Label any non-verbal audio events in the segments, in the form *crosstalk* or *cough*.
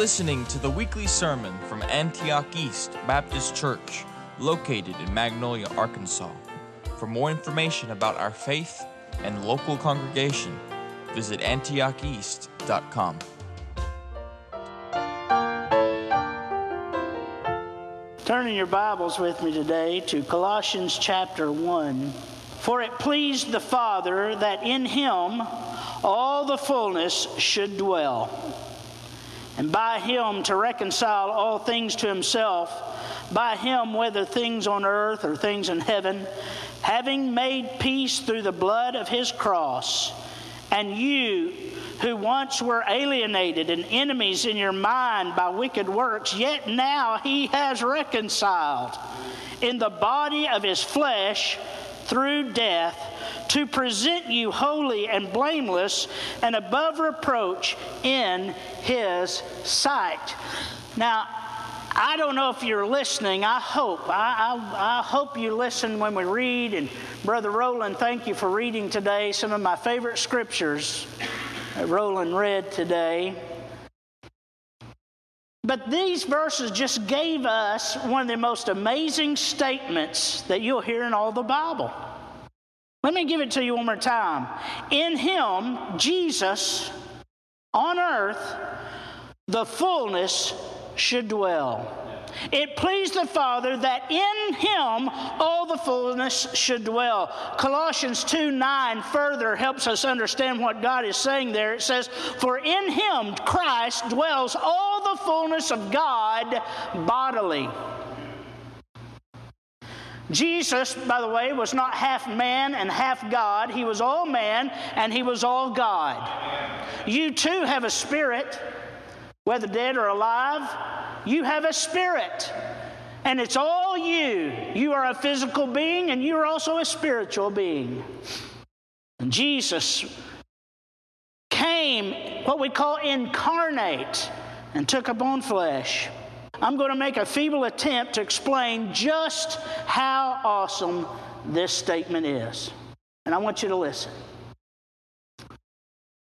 Listening to the weekly sermon from Antioch East Baptist Church, located in Magnolia, Arkansas. For more information about our faith and local congregation, visit antiocheast.com. Turning your Bibles with me today to Colossians chapter 1. For it pleased the Father that in him all the fullness should dwell, and by him to reconcile all things to himself, by him, whether things on earth or things in heaven, having made peace through the blood of his cross, and you, who once were alienated and enemies in your mind by wicked works, yet now he has reconciled in the body of his flesh through death to present you holy and blameless and above reproach in his sight. Now, I don't know if you're listening. I hope. I, I, I, hope you listen when we read. And Brother Roland, thank you for reading today some of my favorite scriptures that Roland read today. But these verses just gave us one of the most amazing statements that you'll hear in all the Bible. Let me give it to you one more time. In Him, Jesus, on earth, the fullness should dwell. It pleased the Father that in him all the fullness should dwell. Colossians 2 9 further helps us understand what God is saying there. It says, For in him, Christ, dwells all the fullness of God bodily. Jesus, by the way, was not half man and half God. He was all man and he was all God. You too have a spirit, whether dead or alive. You have a spirit. And it's all you. You are a physical being and you are also a spiritual being. And Jesus came, what we call incarnate, and took upon flesh. I'm going to make a feeble attempt to explain just how awesome this statement is. And I want you to listen.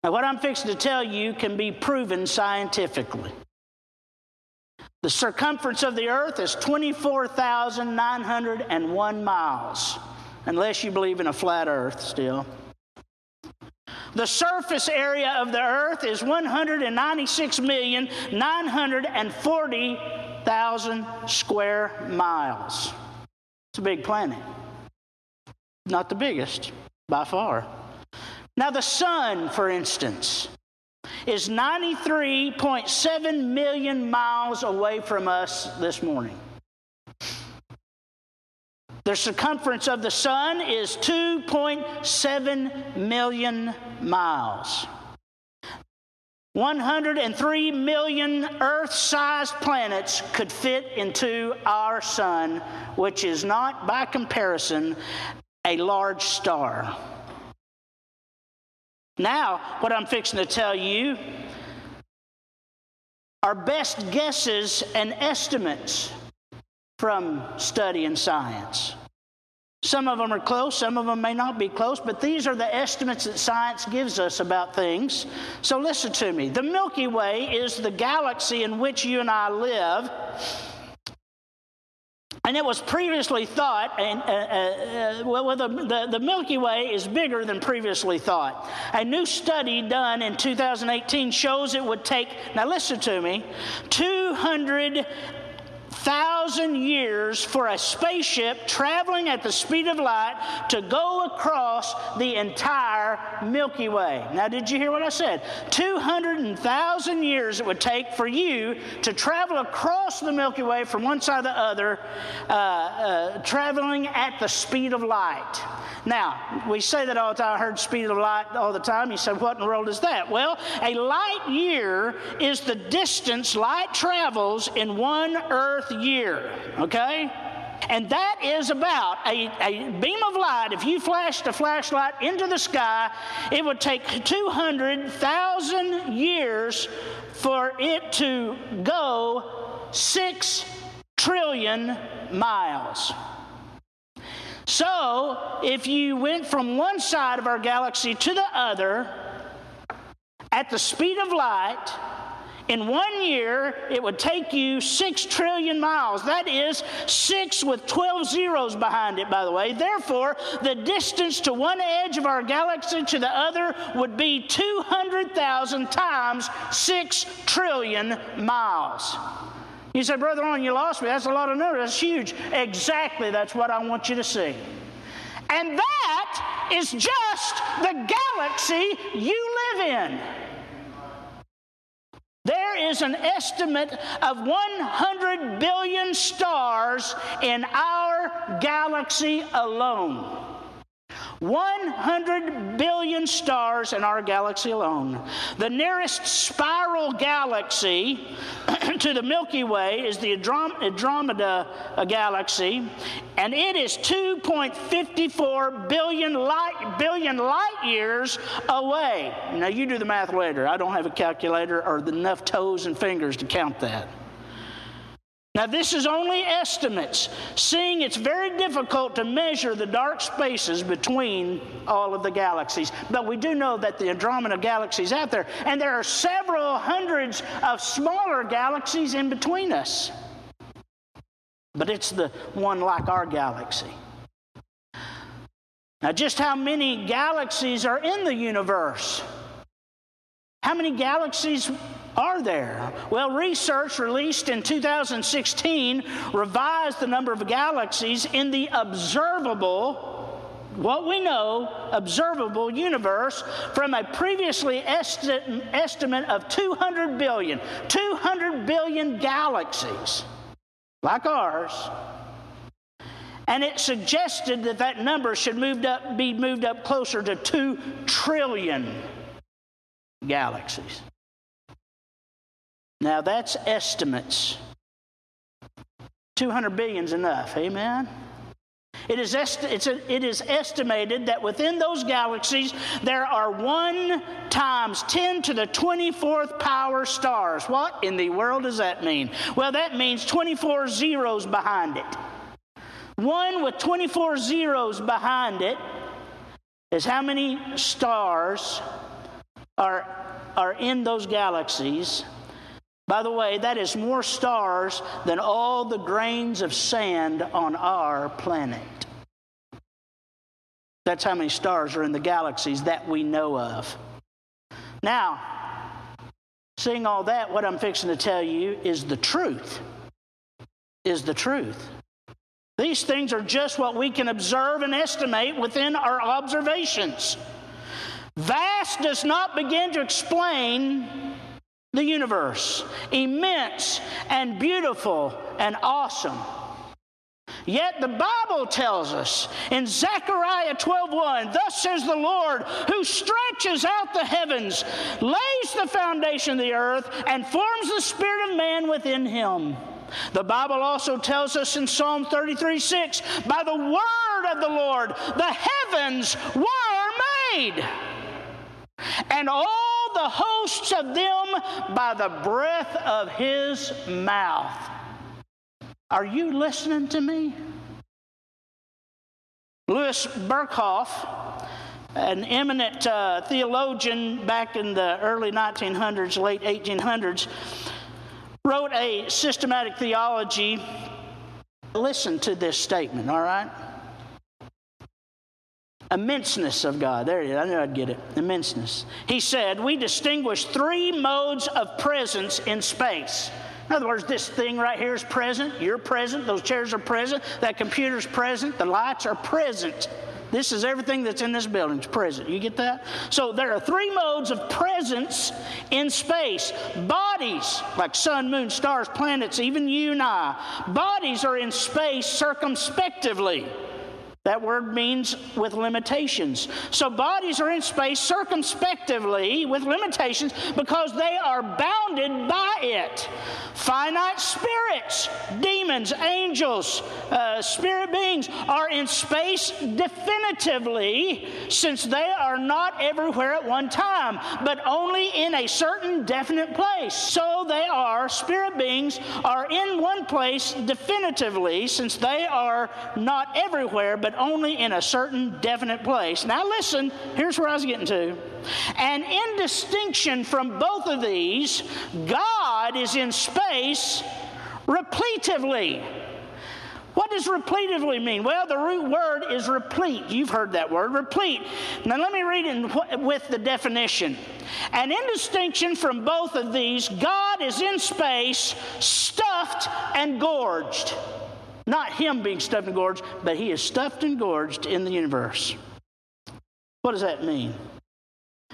Now, what I'm fixing to tell you can be proven scientifically. The circumference of the earth is 24,901 miles, unless you believe in a flat earth still. The surface area of the earth is 196,940,000 square miles. It's a big planet. Not the biggest by far. Now, the sun, for instance, is 93.7 million miles away from us this morning. The circumference of the sun is 2.7 million miles. 103 million Earth sized planets could fit into our sun, which is not, by comparison, a large star. Now, what I'm fixing to tell you are best guesses and estimates from study and science. Some of them are close, some of them may not be close, but these are the estimates that science gives us about things. So listen to me. The Milky Way is the galaxy in which you and I live. And it was previously thought, and uh, uh, uh, well, the, the, the, Milky Way is bigger than previously thought. A new study done in 2018 shows it would take, now listen to me, 200 thousand years for a spaceship traveling at the speed of light to go across the entire Milky Way. Now, did you hear what I said? 200,000 years it would take for you to travel across the Milky Way from one side to the other, uh, uh, traveling at the speed of light. Now, we say that all the time. I heard speed of light all the time. You said, what in the world is that? Well, a light year is the distance light travels in one Earth year, okay? And that is about a, a beam of light. If you flashed a flashlight into the sky, it would take 200,000 years for it to go 6 trillion miles. So, if you went from one side of our galaxy to the other at the speed of light, In one year, it would take you six trillion miles. That is six with 12 zeros behind it, by the way. Therefore, the distance to one edge of our galaxy to the other would be 200,000 times six trillion miles. You say, Brother Ron, you lost me. That's a lot of numbers. That's huge. Exactly, that's what I want you to see. And that is just the galaxy you live in. There is an estimate of 100 billion stars in our galaxy alone. 100 billion stars in our galaxy alone. The nearest spiral galaxy *clears throat* to the Milky Way is the Andromeda uh, galaxy, and it is 2.54 billion light, billion light years away. Now, you do the math later. I don't have a calculator or enough toes and fingers to count that. Now, this is only estimates, seeing it's very difficult to measure the dark spaces between all of the galaxies. But we do know that the Andromeda galaxy is out there, and there are several hundreds of smaller galaxies in between us. But it's the one like our galaxy. Now, just how many galaxies are in the universe? How many galaxies are there? Well, research released in 2016 revised the number of galaxies in the observable what we know, observable universe from a previously esti- estimate of 200 billion. 200 billion galaxies, like ours. And it suggested that that number should moved up, be moved up closer to 2 trillion galaxies. Now that's estimates. 200 billion is enough, amen? It is, esti- a, it is estimated that within those galaxies there are 1 times 10 to the 24th power stars. What in the world does that mean? Well, that means 24 zeros behind it. One with 24 zeros behind it is how many stars are, are in those galaxies by the way, that is more stars than all the grains of sand on our planet. That's how many stars are in the galaxies that we know of. Now, seeing all that, what I'm fixing to tell you is the truth. Is the truth. These things are just what we can observe and estimate within our observations. Vast does not begin to explain the universe, immense and beautiful and awesome. Yet the Bible tells us in Zechariah 12:1, thus says the Lord, who stretches out the heavens, lays the foundation of the earth, and forms the spirit of man within him. The Bible also tells us in Psalm 33 6, by the word of the Lord, the heavens were made, and all the hosts of them by the breath of his mouth. Are you listening to me? Louis Berkhof, an eminent uh, theologian back in the early 1900s, late 1800s, wrote a systematic theology. Listen to this statement, all right? Immenseness of God. There it is. I knew I'd get it. Immenseness. He said, We distinguish three modes of presence in space. In other words, this thing right here is present. You're present. Those chairs are present. That computer's present. The lights are present. This is everything that's in this building. It's present. You get that? So there are three modes of presence in space. Bodies, like sun, moon, stars, planets, even you and I, bodies are in space circumspectively. That word means with limitations. So bodies are in space circumspectively with limitations because they are bounded by it. Finite spirits, demons, angels, uh, spirit beings are in space definitively since they are not everywhere at one time, but only in a certain definite place. So they are, spirit beings are in one place definitively since they are not everywhere, but only in a certain definite place. Now, listen, here's where I was getting to. And in distinction from both of these, God God is in space repletively. What does repletively mean? Well, the root word is replete. You've heard that word, replete. Now, let me read it with the definition. And in distinction from both of these, God is in space, stuffed and gorged. Not Him being stuffed and gorged, but He is stuffed and gorged in the universe. What does that mean?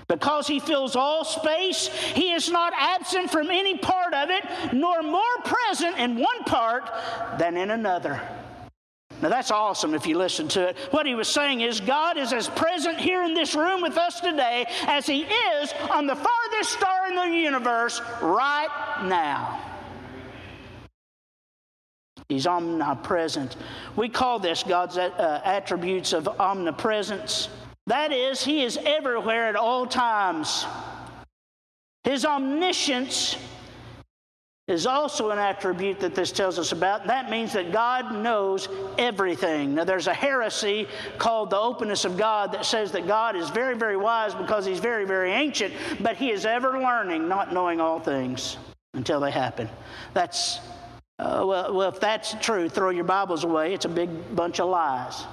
Because he fills all space, he is not absent from any part of it, nor more present in one part than in another. Now that's awesome if you listen to it. What he was saying is God is as present here in this room with us today as he is on the farthest star in the universe right now. He's omnipresent. We call this God's uh, attributes of omnipresence. That is, He is everywhere at all times. His omniscience is also an attribute that this tells us about. That means that God knows everything. Now, there's a heresy called the openness of God that says that God is very, very wise because he's very, very ancient, but he is ever learning, not knowing all things until they happen. That's, uh, well, well, if that's true, throw your Bibles away. It's a big bunch of lies.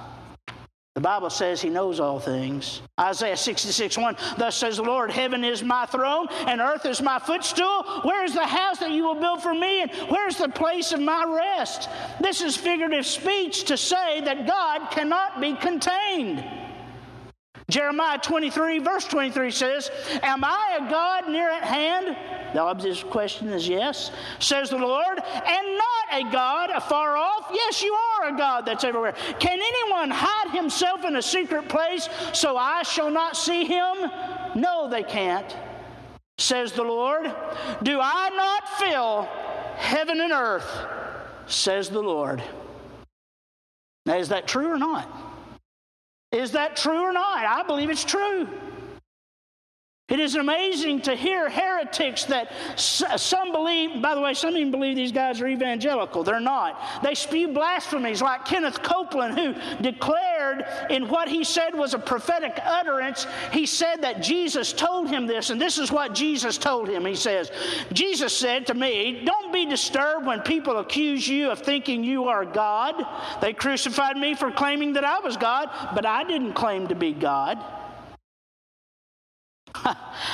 The Bible says he knows all things. Isaiah 66 1 Thus says the Lord, Heaven is my throne, and earth is my footstool. Where is the house that you will build for me, and where's the place of my rest? This is figurative speech to say that God cannot be contained. Jeremiah 23, verse 23 says, Am I a God near at hand? The obvious question is yes, says the Lord, and not a God afar off. Yes, you are a God that's everywhere. Can anyone hide himself in a secret place so I shall not see him? No, they can't, says the Lord. Do I not fill heaven and earth, says the Lord. Now, is that true or not? Is that true or not? I believe it's true. It is amazing to hear heretics that some believe, by the way, some even believe these guys are evangelical. They're not. They spew blasphemies like Kenneth Copeland, who declared in what he said was a prophetic utterance, he said that Jesus told him this, and this is what Jesus told him. He says, Jesus said to me, Don't be disturbed when people accuse you of thinking you are God. They crucified me for claiming that I was God, but I didn't claim to be God.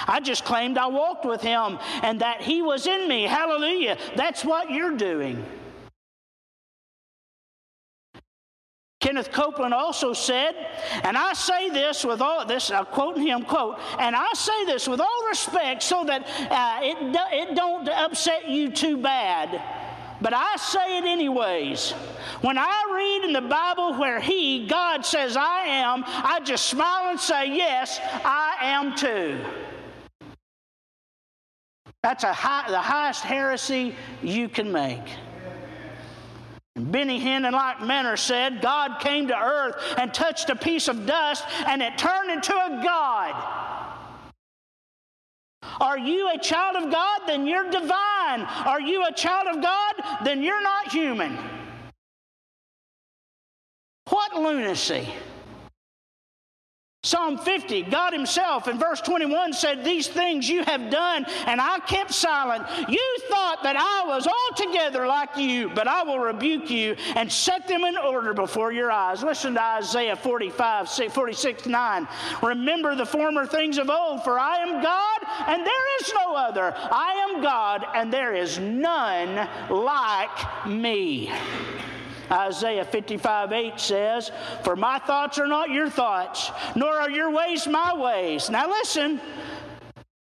I just claimed I walked with him and that he was in me. Hallelujah. That's what you're doing. Kenneth Copeland also said, and I say this with all this, I'm quoting him, quote, and I say this with all respect so that uh, it, it don't upset you too bad but I say it anyways. When I read in the Bible where He, God, says I am, I just smile and say, Yes, I am too. That's high, the highest heresy you can make. Benny Hinn and like Menner said, God came to earth and touched a piece of dust and it turned into a God. Are you a child of God? Then you're divine. Are you a child of God? Then you're not human. What lunacy! Psalm 50, God Himself in verse 21 said, These things you have done, and I kept silent. You thought that I was altogether like you, but I will rebuke you and set them in order before your eyes. Listen to Isaiah 45, 46, 9. Remember the former things of old, for I am God, and there is no other. I am God, and there is none like me. Isaiah 55 8 says, For my thoughts are not your thoughts, nor are your ways my ways. Now listen,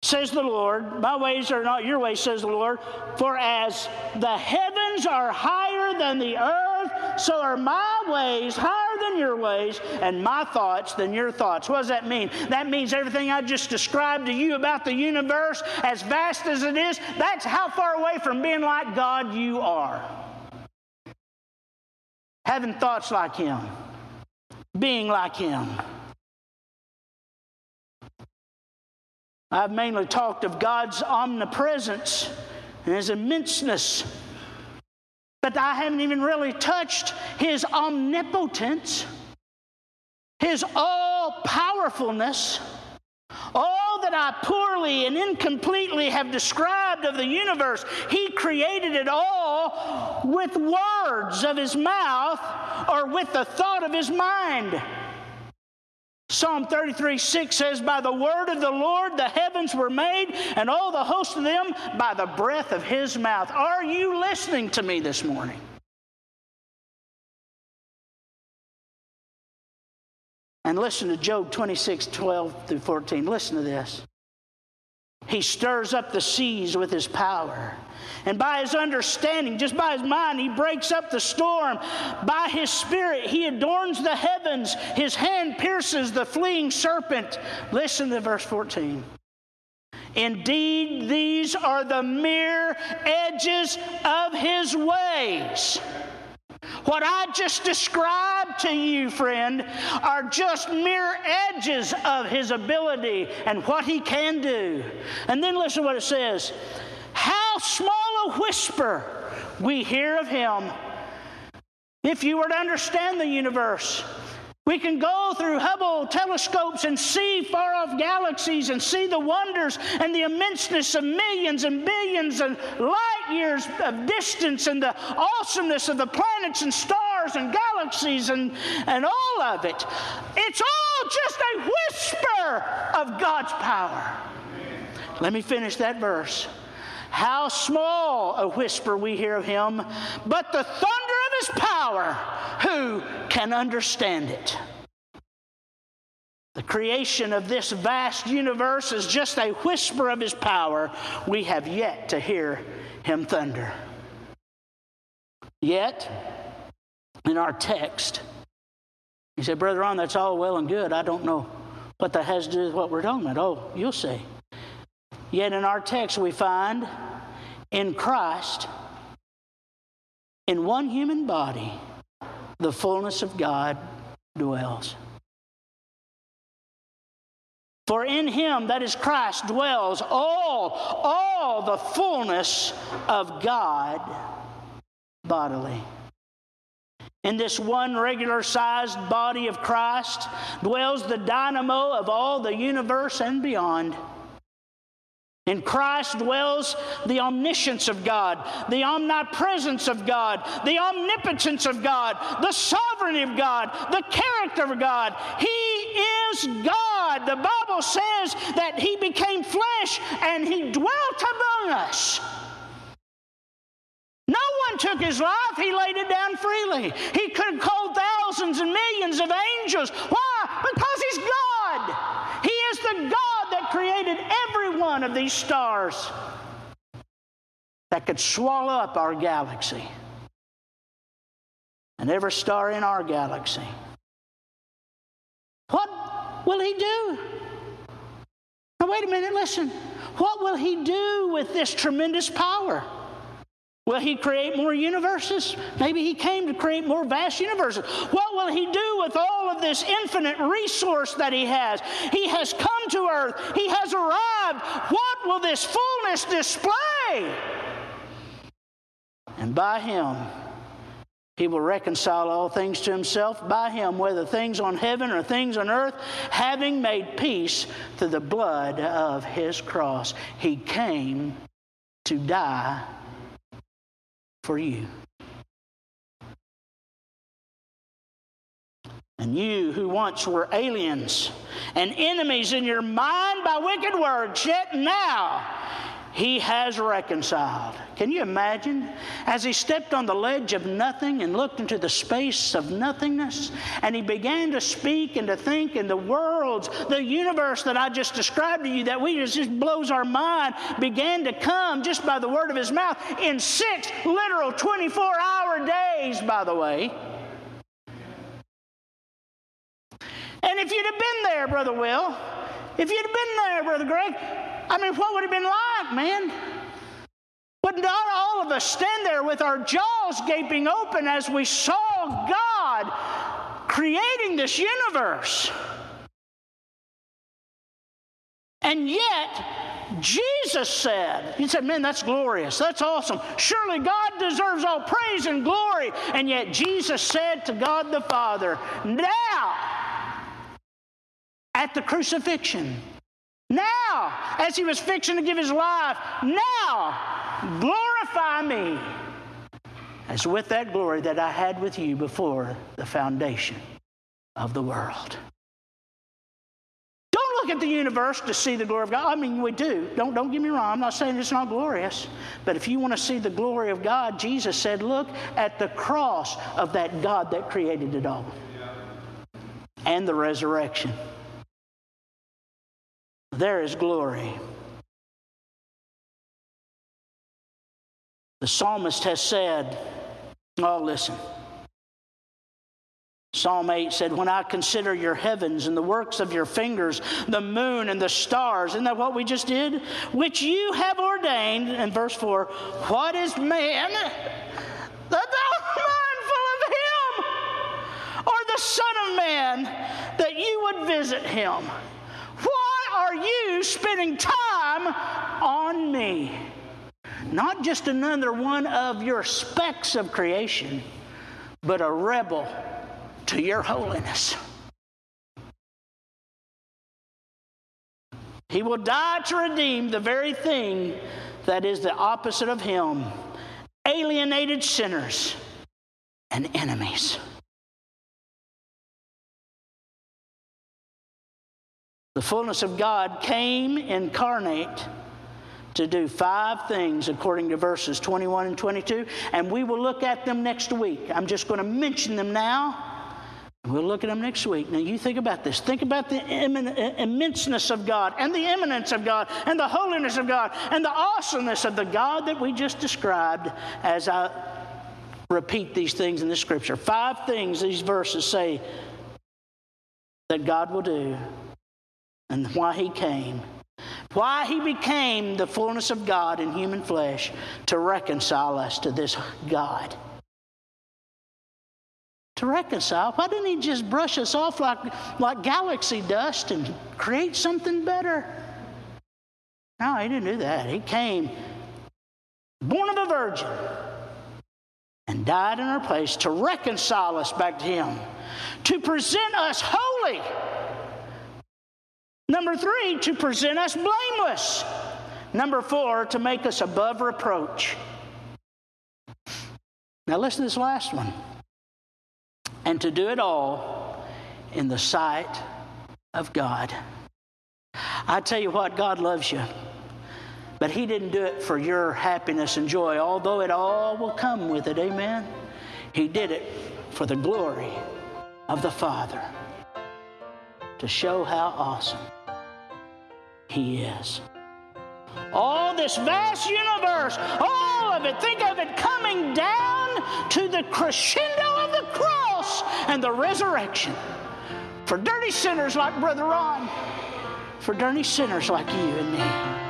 says the Lord, my ways are not your ways, says the Lord. For as the heavens are higher than the earth, so are my ways higher than your ways, and my thoughts than your thoughts. What does that mean? That means everything I just described to you about the universe, as vast as it is, that's how far away from being like God you are having thoughts like Him, being like Him. I've mainly talked of God's omnipresence and His immenseness, but I haven't even really touched His omnipotence, His all powerfulness, all that I poorly and incompletely have described of the universe, He created it all with words of His mouth or with the thought of His mind. Psalm 33 6 says, By the word of the Lord the heavens were made, and all the host of them by the breath of his mouth. Are you listening to me this morning? And listen to Job 26 12 through 14. Listen to this. He stirs up the seas with his power. And by his understanding, just by his mind, he breaks up the storm. By his spirit, he adorns the heavens. His hand pierces the fleeing serpent. Listen to verse 14. Indeed, these are the mere edges of his ways. What I just described to you, friend, are just mere edges of his ability and what he can do. And then listen to what it says How small a whisper we hear of him. If you were to understand the universe, we can go through Hubble telescopes and see far off galaxies and see the wonders and the immenseness of millions and billions and light years of distance and the awesomeness of the planets and stars and galaxies and, and all of it. It's all just a whisper of God's power. Let me finish that verse. How small a whisper we hear of him, but the thunder his power, who can understand it? The creation of this vast universe is just a whisper of his power. We have yet to hear him thunder. Yet, in our text, he said, Brother Ron, that's all well and good. I don't know what that has to do with what we're talking about. Oh, you'll see. Yet in our text, we find in Christ, in one human body, the fullness of God dwells. For in him, that is Christ, dwells all, all the fullness of God bodily. In this one regular sized body of Christ dwells the dynamo of all the universe and beyond. In Christ dwells the omniscience of God, the omnipresence of God, the omnipotence of God, the sovereignty of God, the character of God. He is God. The Bible says that He became flesh and He dwelt among us. No one took his life, he laid it down freely. He could have called thousands and millions of angels. Why? Because he's God. He is the God that created every one of these stars that could swallow up our galaxy and every star in our galaxy. What will he do? Now, wait a minute, listen. What will he do with this tremendous power? Will he create more universes? Maybe he came to create more vast universes. What will he do with all of this infinite resource that he has? He has come to earth, he has arrived. What will this fullness display? And by him, he will reconcile all things to himself by him, whether things on heaven or things on earth, having made peace through the blood of his cross. He came to die for you. And you who once were aliens and enemies in your mind by wicked words, yet now he has reconciled. Can you imagine? As he stepped on the ledge of nothing and looked into the space of nothingness, and he began to speak and to think, and the worlds, the universe that I just described to you, that we just, just blows our mind, began to come just by the word of his mouth in six literal 24 hour days, by the way. And if you'd have been there, Brother Will, if you'd have been there, Brother Greg, I mean, what would it have been like, man? Would not all of us stand there with our jaws gaping open as we saw God creating this universe? And yet, Jesus said, He said, Man, that's glorious. That's awesome. Surely God deserves all praise and glory. And yet, Jesus said to God the Father, Now, at the crucifixion, Now, as he was fixing to give his life, now glorify me as with that glory that I had with you before the foundation of the world. Don't look at the universe to see the glory of God. I mean, we do. Don't, don't get me wrong. I'm not saying it's not glorious. But if you want to see the glory of God, Jesus said, look at the cross of that God that created it all and the resurrection. There is glory. The psalmist has said, Oh, listen. Psalm 8 said, When I consider your heavens and the works of your fingers, the moon and the stars, isn't that what we just did? Which you have ordained, in verse 4, what is man that thou mindful of him? Or the Son of Man that you would visit him? Are you spending time on me? Not just another one of your specks of creation, but a rebel to your holiness. He will die to redeem the very thing that is the opposite of him alienated sinners and enemies. The fullness of God came incarnate to do five things according to verses 21 and 22, and we will look at them next week. I'm just going to mention them now. We'll look at them next week. Now, you think about this. Think about the immenseness of God, and the eminence of God, and the holiness of God, and the awesomeness of the God that we just described as I repeat these things in the scripture. Five things these verses say that God will do and why He came. Why He became the fullness of God in human flesh to reconcile us to this God to reconcile. Why didn't he just brush us off like, like galaxy dust and create something better? No, he didn't do that. He came born of a virgin and died in our place to reconcile us back to him, to present us holy. Number three, to present us blameless. Number four, to make us above reproach. Now, listen to this last one and to do it all in the sight of God. I tell you what, God loves you. But He didn't do it for your happiness and joy, although it all will come with it. Amen. He did it for the glory of the Father to show how awesome He is. All this vast universe, all of it, think of it coming down to the crescendo of the cross and the resurrection. For dirty sinners like Brother Ron, for dirty sinners like you and me.